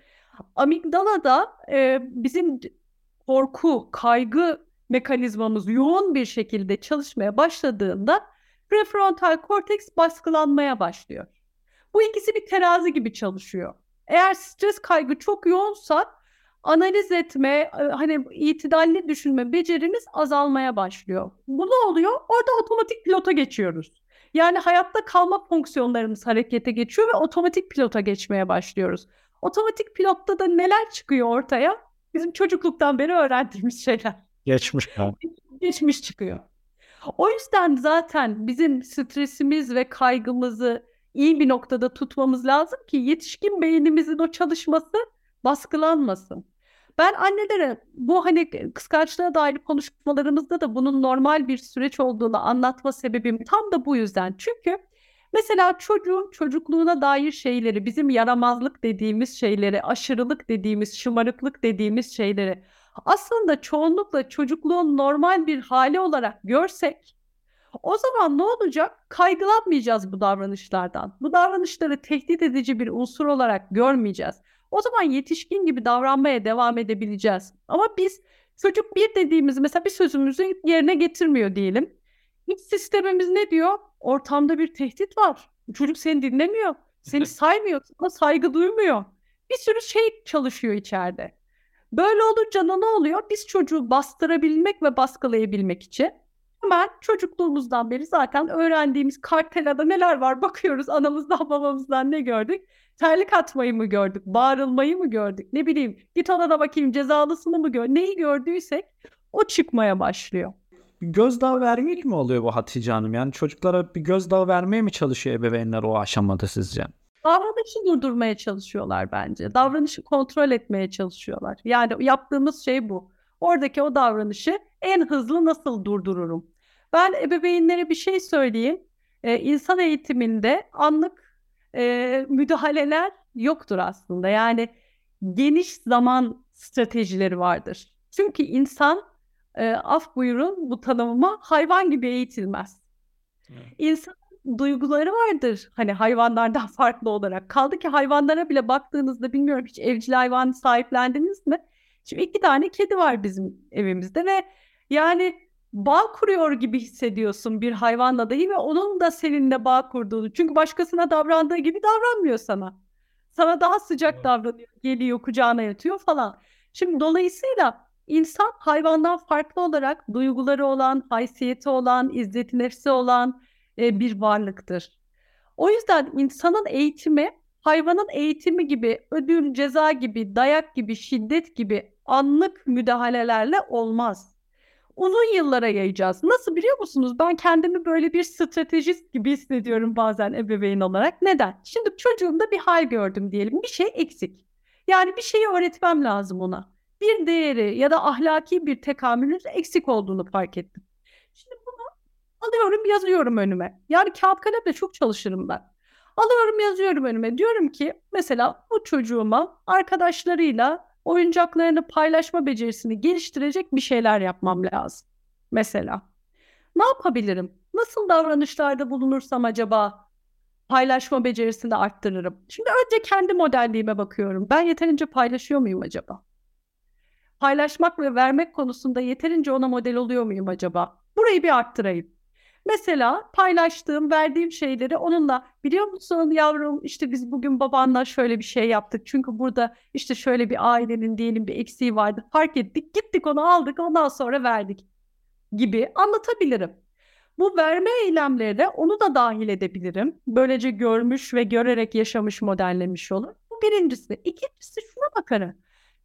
Amigdala da e, bizim korku, kaygı mekanizmamız yoğun bir şekilde çalışmaya başladığında prefrontal korteks baskılanmaya başlıyor. Bu ikisi bir terazi gibi çalışıyor. Eğer stres kaygı çok yoğunsa analiz etme, hani itidalli düşünme becerimiz azalmaya başlıyor. Bu ne oluyor? Orada otomatik pilota geçiyoruz. Yani hayatta kalma fonksiyonlarımız harekete geçiyor ve otomatik pilota geçmeye başlıyoruz. Otomatik pilotta da neler çıkıyor ortaya? Bizim çocukluktan beri öğrendiğimiz şeyler. Geçmiş. Geçmiş çıkıyor. O yüzden zaten bizim stresimiz ve kaygımızı iyi bir noktada tutmamız lazım ki yetişkin beynimizin o çalışması baskılanmasın. Ben annelere bu hani kıskançlığa dair konuşmalarımızda da bunun normal bir süreç olduğunu anlatma sebebim tam da bu yüzden. Çünkü mesela çocuğun çocukluğuna dair şeyleri, bizim yaramazlık dediğimiz şeyleri, aşırılık dediğimiz, şımarıklık dediğimiz şeyleri aslında çoğunlukla çocukluğun normal bir hali olarak görsek o zaman ne olacak? Kaygılanmayacağız bu davranışlardan. Bu davranışları tehdit edici bir unsur olarak görmeyeceğiz. O zaman yetişkin gibi davranmaya devam edebileceğiz. Ama biz çocuk bir dediğimiz mesela bir sözümüzü yerine getirmiyor diyelim. İç sistemimiz ne diyor? Ortamda bir tehdit var. Çocuk seni dinlemiyor. Seni saymıyor. Sana saygı duymuyor. Bir sürü şey çalışıyor içeride. Böyle olunca ne oluyor? Biz çocuğu bastırabilmek ve baskılayabilmek için hemen çocukluğumuzdan beri zaten öğrendiğimiz kartelada neler var bakıyoruz anamızdan babamızdan ne gördük? Terlik atmayı mı gördük? Bağırılmayı mı gördük? Ne bileyim git ona da bakayım cezalısını mı gör? Neyi gördüysek o çıkmaya başlıyor. Gözdağı vermek mi oluyor bu Hatice Hanım? Yani çocuklara bir gözdağı vermeye mi çalışıyor ebeveynler o aşamada sizce? Davranışı durdurmaya çalışıyorlar bence. Davranışı kontrol etmeye çalışıyorlar. Yani yaptığımız şey bu. Oradaki o davranışı en hızlı nasıl durdururum? Ben ebeveynlere bir şey söyleyeyim. Ee, insan eğitiminde anlık e, müdahaleler yoktur aslında. Yani geniş zaman stratejileri vardır. Çünkü insan e, af buyurun bu tanımıma hayvan gibi eğitilmez. Evet. İnsan duyguları vardır hani hayvanlardan farklı olarak. Kaldı ki hayvanlara bile baktığınızda bilmiyorum hiç evcil hayvan sahiplendiniz mi? Şimdi iki tane kedi var bizim evimizde ve yani bağ kuruyor gibi hissediyorsun bir hayvanla dahi ve onun da seninle bağ kurduğunu. Çünkü başkasına davrandığı gibi davranmıyor sana. Sana daha sıcak davranıyor, geliyor, kucağına yatıyor falan. Şimdi dolayısıyla insan hayvandan farklı olarak duyguları olan, haysiyeti olan, izzeti nefsi olan e, bir varlıktır. O yüzden insanın eğitimi hayvanın eğitimi gibi, ödül, ceza gibi, dayak gibi, şiddet gibi anlık müdahalelerle olmaz uzun yıllara yayacağız. Nasıl biliyor musunuz? Ben kendimi böyle bir stratejist gibi hissediyorum bazen ebeveyn olarak. Neden? Şimdi çocuğumda bir hal gördüm diyelim. Bir şey eksik. Yani bir şeyi öğretmem lazım ona. Bir değeri ya da ahlaki bir tekamülün eksik olduğunu fark ettim. Şimdi bunu alıyorum yazıyorum önüme. Yani kağıt kalemle çok çalışırım ben. Alıyorum yazıyorum önüme. Diyorum ki mesela bu çocuğuma arkadaşlarıyla oyuncaklarını paylaşma becerisini geliştirecek bir şeyler yapmam lazım. Mesela ne yapabilirim? Nasıl davranışlarda bulunursam acaba paylaşma becerisini arttırırım? Şimdi önce kendi modelliğime bakıyorum. Ben yeterince paylaşıyor muyum acaba? Paylaşmak ve vermek konusunda yeterince ona model oluyor muyum acaba? Burayı bir arttırayım. Mesela paylaştığım, verdiğim şeyleri onunla biliyor musun yavrum işte biz bugün babanla şöyle bir şey yaptık. Çünkü burada işte şöyle bir ailenin diyelim bir eksiği vardı. Fark ettik, gittik onu aldık, ondan sonra verdik gibi anlatabilirim. Bu verme eylemlerine onu da dahil edebilirim. Böylece görmüş ve görerek yaşamış, modellemiş olur. Bu birincisi. İkincisi şuna bakarım.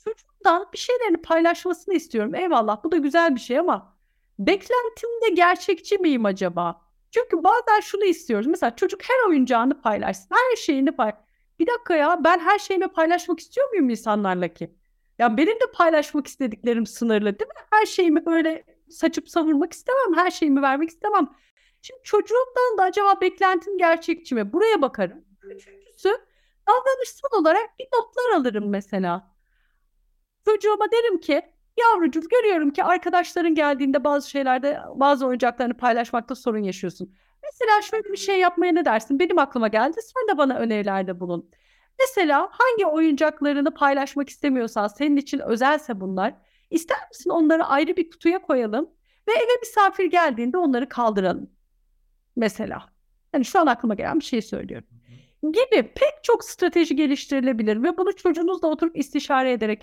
Çocuktan bir şeylerini paylaşmasını istiyorum. Eyvallah bu da güzel bir şey ama beklentimde gerçekçi miyim acaba? Çünkü bazen şunu istiyoruz. Mesela çocuk her oyuncağını paylaşsın. Her şeyini pay. Bir dakika ya ben her şeyimi paylaşmak istiyor muyum insanlarla ki? Ya benim de paylaşmak istediklerim sınırlı değil mi? Her şeyimi böyle saçıp savurmak istemem. Her şeyimi vermek istemem. Şimdi çocuğumdan da acaba beklentim gerçekçi mi? Buraya bakarım. Üçüncüsü davranışsal olarak bir notlar alırım mesela. Çocuğuma derim ki Yavrucuğum görüyorum ki arkadaşların geldiğinde bazı şeylerde bazı oyuncaklarını paylaşmakta sorun yaşıyorsun. Mesela şöyle bir şey yapmaya ne dersin? Benim aklıma geldi. Sen de bana önerilerde bulun. Mesela hangi oyuncaklarını paylaşmak istemiyorsan, senin için özelse bunlar, ister misin onları ayrı bir kutuya koyalım ve eve misafir geldiğinde onları kaldıralım. Mesela. Yani şu an aklıma gelen bir şey söylüyorum. Gibi pek çok strateji geliştirilebilir ve bunu çocuğunuzla oturup istişare ederek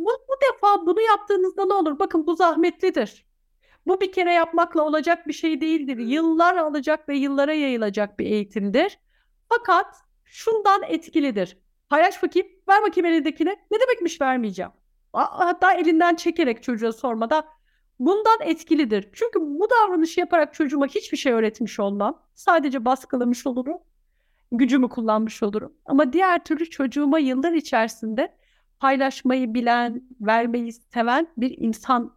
bu, bu defa bunu yaptığınızda ne olur? Bakın bu zahmetlidir. Bu bir kere yapmakla olacak bir şey değildir. Yıllar alacak ve yıllara yayılacak bir eğitimdir. Fakat şundan etkilidir. Paylaş bakayım, ver bakayım elindekini. Ne demekmiş vermeyeceğim. Hatta elinden çekerek çocuğa sormadan bundan etkilidir. Çünkü bu davranışı yaparak çocuğuma hiçbir şey öğretmiş olmam. Sadece baskılamış olurum. Gücümü kullanmış olurum. Ama diğer türlü çocuğuma yıllar içerisinde paylaşmayı bilen, vermeyi seven bir insan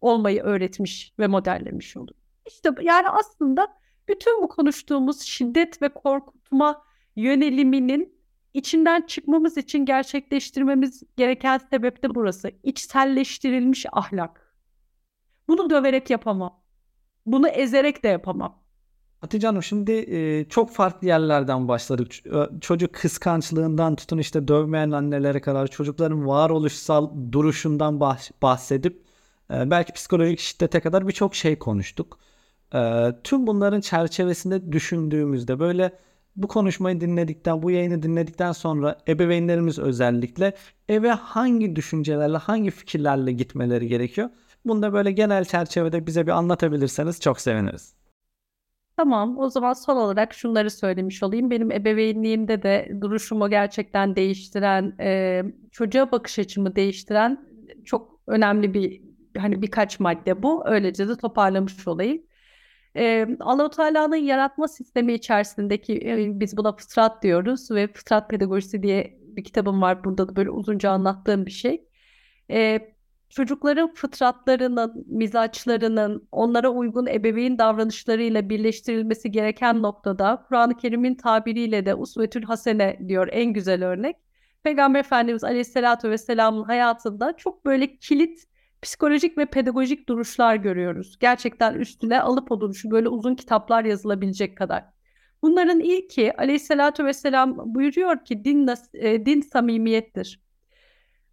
olmayı öğretmiş ve modellemiş olur. İşte yani aslında bütün bu konuştuğumuz şiddet ve korkutma yöneliminin içinden çıkmamız için gerçekleştirmemiz gereken sebep de burası. İçselleştirilmiş ahlak. Bunu döverek yapamam. Bunu ezerek de yapamam. Hatice Hanım şimdi e, çok farklı yerlerden başladık. Çocuk kıskançlığından tutun işte dövmeyen annelere kadar çocukların varoluşsal duruşundan bah- bahsedip e, belki psikolojik şiddete kadar birçok şey konuştuk. E, tüm bunların çerçevesinde düşündüğümüzde böyle bu konuşmayı dinledikten, bu yayını dinledikten sonra ebeveynlerimiz özellikle eve hangi düşüncelerle, hangi fikirlerle gitmeleri gerekiyor? Bunu da böyle genel çerçevede bize bir anlatabilirseniz çok seviniriz. Tamam, o zaman son olarak şunları söylemiş olayım. Benim ebeveynliğimde de duruşumu gerçekten değiştiren, e, çocuğa bakış açımı değiştiren çok önemli bir hani birkaç madde bu. Öylece de toparlamış olayım. E, Allah-u Teala'nın yaratma sistemi içerisindeki e, biz buna fıtrat diyoruz ve fıtrat pedagojisi diye bir kitabım var. Burada da böyle uzunca anlattığım bir şey. E, çocukların fıtratlarının, mizaçlarının onlara uygun ebeveyn davranışlarıyla birleştirilmesi gereken noktada Kur'an-ı Kerim'in tabiriyle de usvetül hasene diyor en güzel örnek. Peygamber Efendimiz Aleyhisselatü Vesselam'ın hayatında çok böyle kilit psikolojik ve pedagojik duruşlar görüyoruz. Gerçekten üstüne alıp o duruşu böyle uzun kitaplar yazılabilecek kadar. Bunların ilki Aleyhisselatü Vesselam buyuruyor ki din, e, din samimiyettir.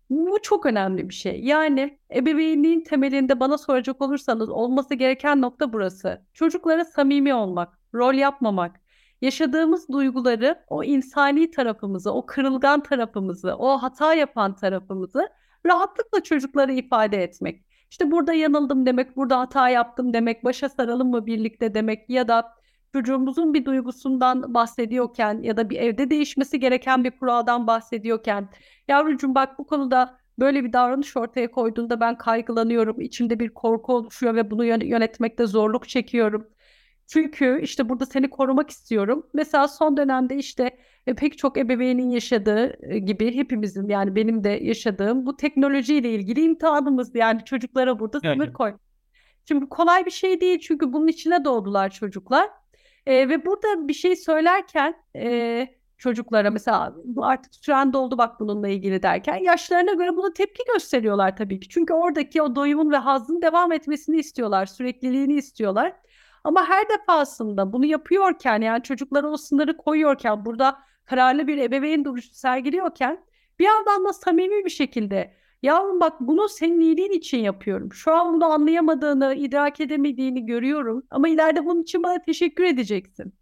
Bu çok önemli bir şey. Yani ebeveynliğin temelinde bana soracak olursanız olması gereken nokta burası. Çocuklara samimi olmak, rol yapmamak, yaşadığımız duyguları, o insani tarafımızı, o kırılgan tarafımızı, o hata yapan tarafımızı rahatlıkla çocuklara ifade etmek. İşte burada yanıldım demek, burada hata yaptım demek, başa saralım mı birlikte demek ya da çocuğumuzun bir duygusundan bahsediyorken ya da bir evde değişmesi gereken bir kuraldan bahsediyorken yavrucuğum bak bu konuda böyle bir davranış ortaya koyduğunda ben kaygılanıyorum, içimde bir korku oluşuyor ve bunu yönetmekte zorluk çekiyorum. Çünkü işte burada seni korumak istiyorum. Mesela son dönemde işte e, pek çok ebeveynin yaşadığı e, gibi hepimizin yani benim de yaşadığım bu teknolojiyle ilgili imtihanımız yani çocuklara burada sınır Evet. koy. Çünkü kolay bir şey değil çünkü bunun içine doğdular çocuklar. E, ve burada bir şey söylerken e, çocuklara mesela bu artık süren doldu bak bununla ilgili derken yaşlarına göre buna tepki gösteriyorlar tabii ki. Çünkü oradaki o doyumun ve hazzın devam etmesini istiyorlar, sürekliliğini istiyorlar. Ama her defasında bunu yapıyorken yani çocuklara o sınırı koyuyorken burada kararlı bir ebeveyn duruşu sergiliyorken bir yandan da samimi bir şekilde yavrum bak bunu senin iyiliğin için yapıyorum. Şu an bunu anlayamadığını, idrak edemediğini görüyorum ama ileride bunun için bana teşekkür edeceksin.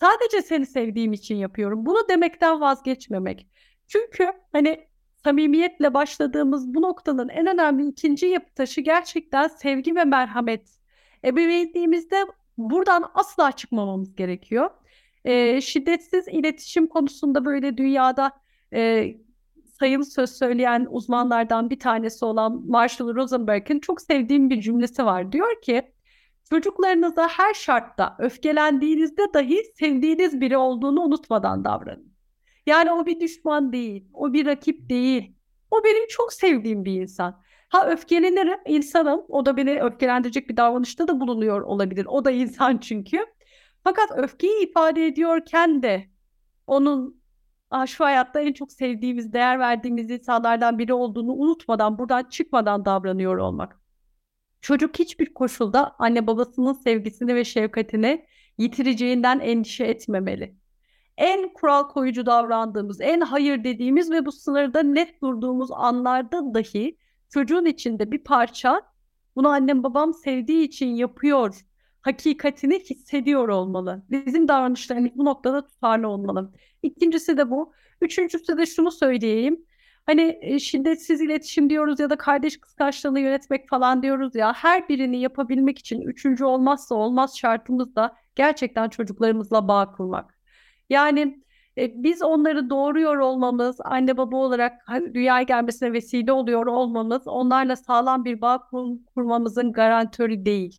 Sadece seni sevdiğim için yapıyorum. Bunu demekten vazgeçmemek. Çünkü hani samimiyetle başladığımız bu noktanın en önemli ikinci yapı taşı gerçekten sevgi ve merhamet. Ebeveynliğimizde buradan asla çıkmamamız gerekiyor. E, şiddetsiz iletişim konusunda böyle dünyada e, sayılı söz söyleyen uzmanlardan bir tanesi olan Marshall Rosenberg'in çok sevdiğim bir cümlesi var. Diyor ki çocuklarınıza her şartta öfkelendiğinizde dahi sevdiğiniz biri olduğunu unutmadan davranın. Yani o bir düşman değil, o bir rakip değil. O benim çok sevdiğim bir insan. Ha öfkelenirim, insanım. O da beni öfkelendirecek bir davranışta da bulunuyor olabilir. O da insan çünkü. Fakat öfkeyi ifade ediyorken de onun ah, şu hayatta en çok sevdiğimiz, değer verdiğimiz insanlardan biri olduğunu unutmadan, buradan çıkmadan davranıyor olmak. Çocuk hiçbir koşulda anne babasının sevgisini ve şefkatini yitireceğinden endişe etmemeli. En kural koyucu davrandığımız, en hayır dediğimiz ve bu sınırda net durduğumuz anlarda dahi çocuğun içinde bir parça bunu annem babam sevdiği için yapıyor hakikatini hissediyor olmalı. Bizim davranışlarımız bu noktada tutarlı olmalı. İkincisi de bu. Üçüncüsü de şunu söyleyeyim. Hani e, şiddetsiz iletişim diyoruz ya da kardeş kıskançlığını yönetmek falan diyoruz ya. Her birini yapabilmek için üçüncü olmazsa olmaz şartımız da gerçekten çocuklarımızla bağ kurmak. Yani e, biz onları doğuruyor olmamız, anne baba olarak hani, dünyaya gelmesine vesile oluyor olmamız, onlarla sağlam bir bağ kur- kurmamızın garantörü değil.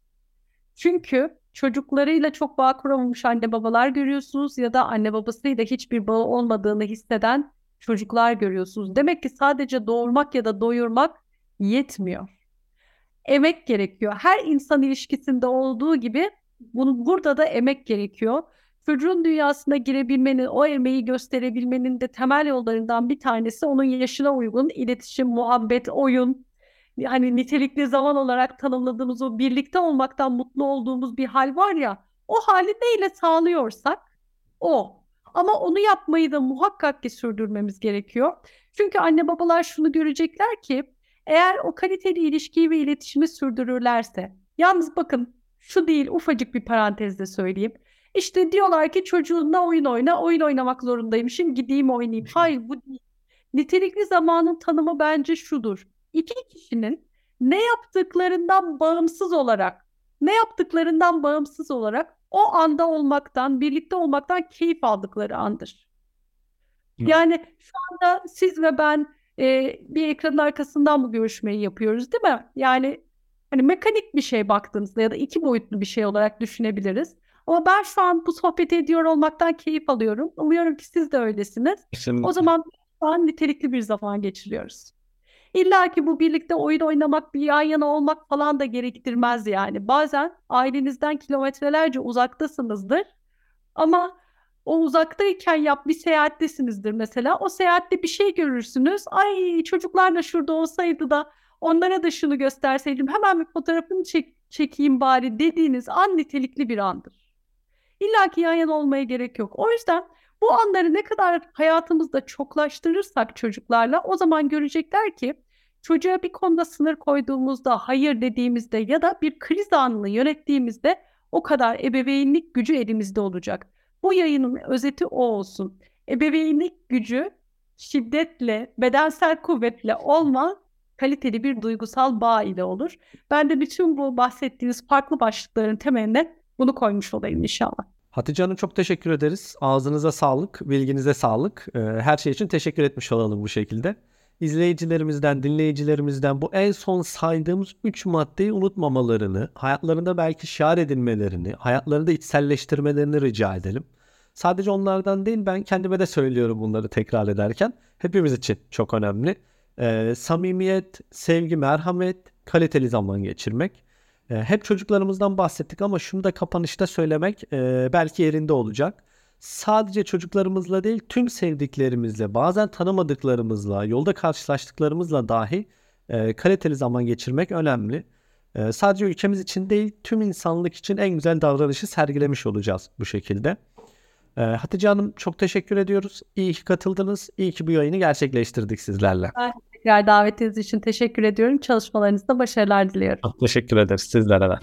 Çünkü çocuklarıyla çok bağ kuramamış anne babalar görüyorsunuz ya da anne babasıyla hiçbir bağı olmadığını hisseden çocuklar görüyorsunuz. Demek ki sadece doğurmak ya da doyurmak yetmiyor. Emek gerekiyor. Her insan ilişkisinde olduğu gibi bunu, burada da emek gerekiyor. Çocuğun dünyasına girebilmenin, o emeği gösterebilmenin de temel yollarından bir tanesi onun yaşına uygun iletişim, muhabbet, oyun, hani nitelikli zaman olarak tanımladığımız o birlikte olmaktan mutlu olduğumuz bir hal var ya, o hali neyle sağlıyorsak o. Ama onu yapmayı da muhakkak ki sürdürmemiz gerekiyor. Çünkü anne babalar şunu görecekler ki eğer o kaliteli ilişkiyi ve iletişimi sürdürürlerse, yalnız bakın şu değil ufacık bir parantezde söyleyeyim. İşte diyorlar ki çocuğunla oyun oyna, oyun oynamak zorundaymışım, gideyim oynayayım. Hayır bu değil. Nitelikli zamanın tanımı bence şudur. İki kişinin ne yaptıklarından bağımsız olarak, ne yaptıklarından bağımsız olarak o anda olmaktan, birlikte olmaktan keyif aldıkları andır. Yani şu anda siz ve ben e, bir ekranın arkasından bu görüşmeyi yapıyoruz değil mi? Yani hani mekanik bir şey baktığınızda ya da iki boyutlu bir şey olarak düşünebiliriz. Ama ben şu an bu sohbeti ediyor olmaktan keyif alıyorum. Umuyorum ki siz de öylesiniz. Kesinlikle. O zaman şu an nitelikli bir zaman geçiriyoruz. İlla ki bu birlikte oyun oynamak, bir yan yana olmak falan da gerektirmez yani. Bazen ailenizden kilometrelerce uzaktasınızdır. Ama o uzaktayken yap bir seyahattesinizdir mesela. O seyahatte bir şey görürsünüz. Ay çocuklar da şurada olsaydı da onlara da şunu gösterseydim hemen bir fotoğrafını çek, çekeyim bari dediğiniz an nitelikli bir andır. İlla ki yan yana olmaya gerek yok. O yüzden bu anları ne kadar hayatımızda çoklaştırırsak çocuklarla o zaman görecekler ki çocuğa bir konuda sınır koyduğumuzda, hayır dediğimizde ya da bir kriz anını yönettiğimizde o kadar ebeveynlik gücü elimizde olacak. Bu yayının özeti o olsun. Ebeveynlik gücü şiddetle, bedensel kuvvetle olmaz, kaliteli bir duygusal bağ ile olur. Ben de bütün bu bahsettiğiniz farklı başlıkların temeline bunu koymuş olayım inşallah. Hatice Hanım çok teşekkür ederiz. Ağzınıza sağlık, bilginize sağlık. Ee, Her şey için teşekkür etmiş olalım bu şekilde. İzleyicilerimizden, dinleyicilerimizden bu en son saydığımız 3 maddeyi unutmamalarını, hayatlarında belki şiar edinmelerini, hayatlarında içselleştirmelerini rica edelim. Sadece onlardan değil ben kendime de söylüyorum bunları tekrar ederken. Hepimiz için çok önemli. Ee, samimiyet, sevgi, merhamet, kaliteli zaman geçirmek. Ee, hep çocuklarımızdan bahsettik ama şunu da kapanışta söylemek e, belki yerinde olacak. Sadece çocuklarımızla değil tüm sevdiklerimizle, bazen tanımadıklarımızla, yolda karşılaştıklarımızla dahi e, kaliteli zaman geçirmek önemli. E, sadece ülkemiz için değil tüm insanlık için en güzel davranışı sergilemiş olacağız bu şekilde. Hatice Hanım çok teşekkür ediyoruz. İyi ki katıldınız. İyi ki bu yayını gerçekleştirdik sizlerle. Tekrar davetiniz için teşekkür ediyorum. Çalışmalarınızda başarılar diliyorum. Çok teşekkür ederiz sizlere de.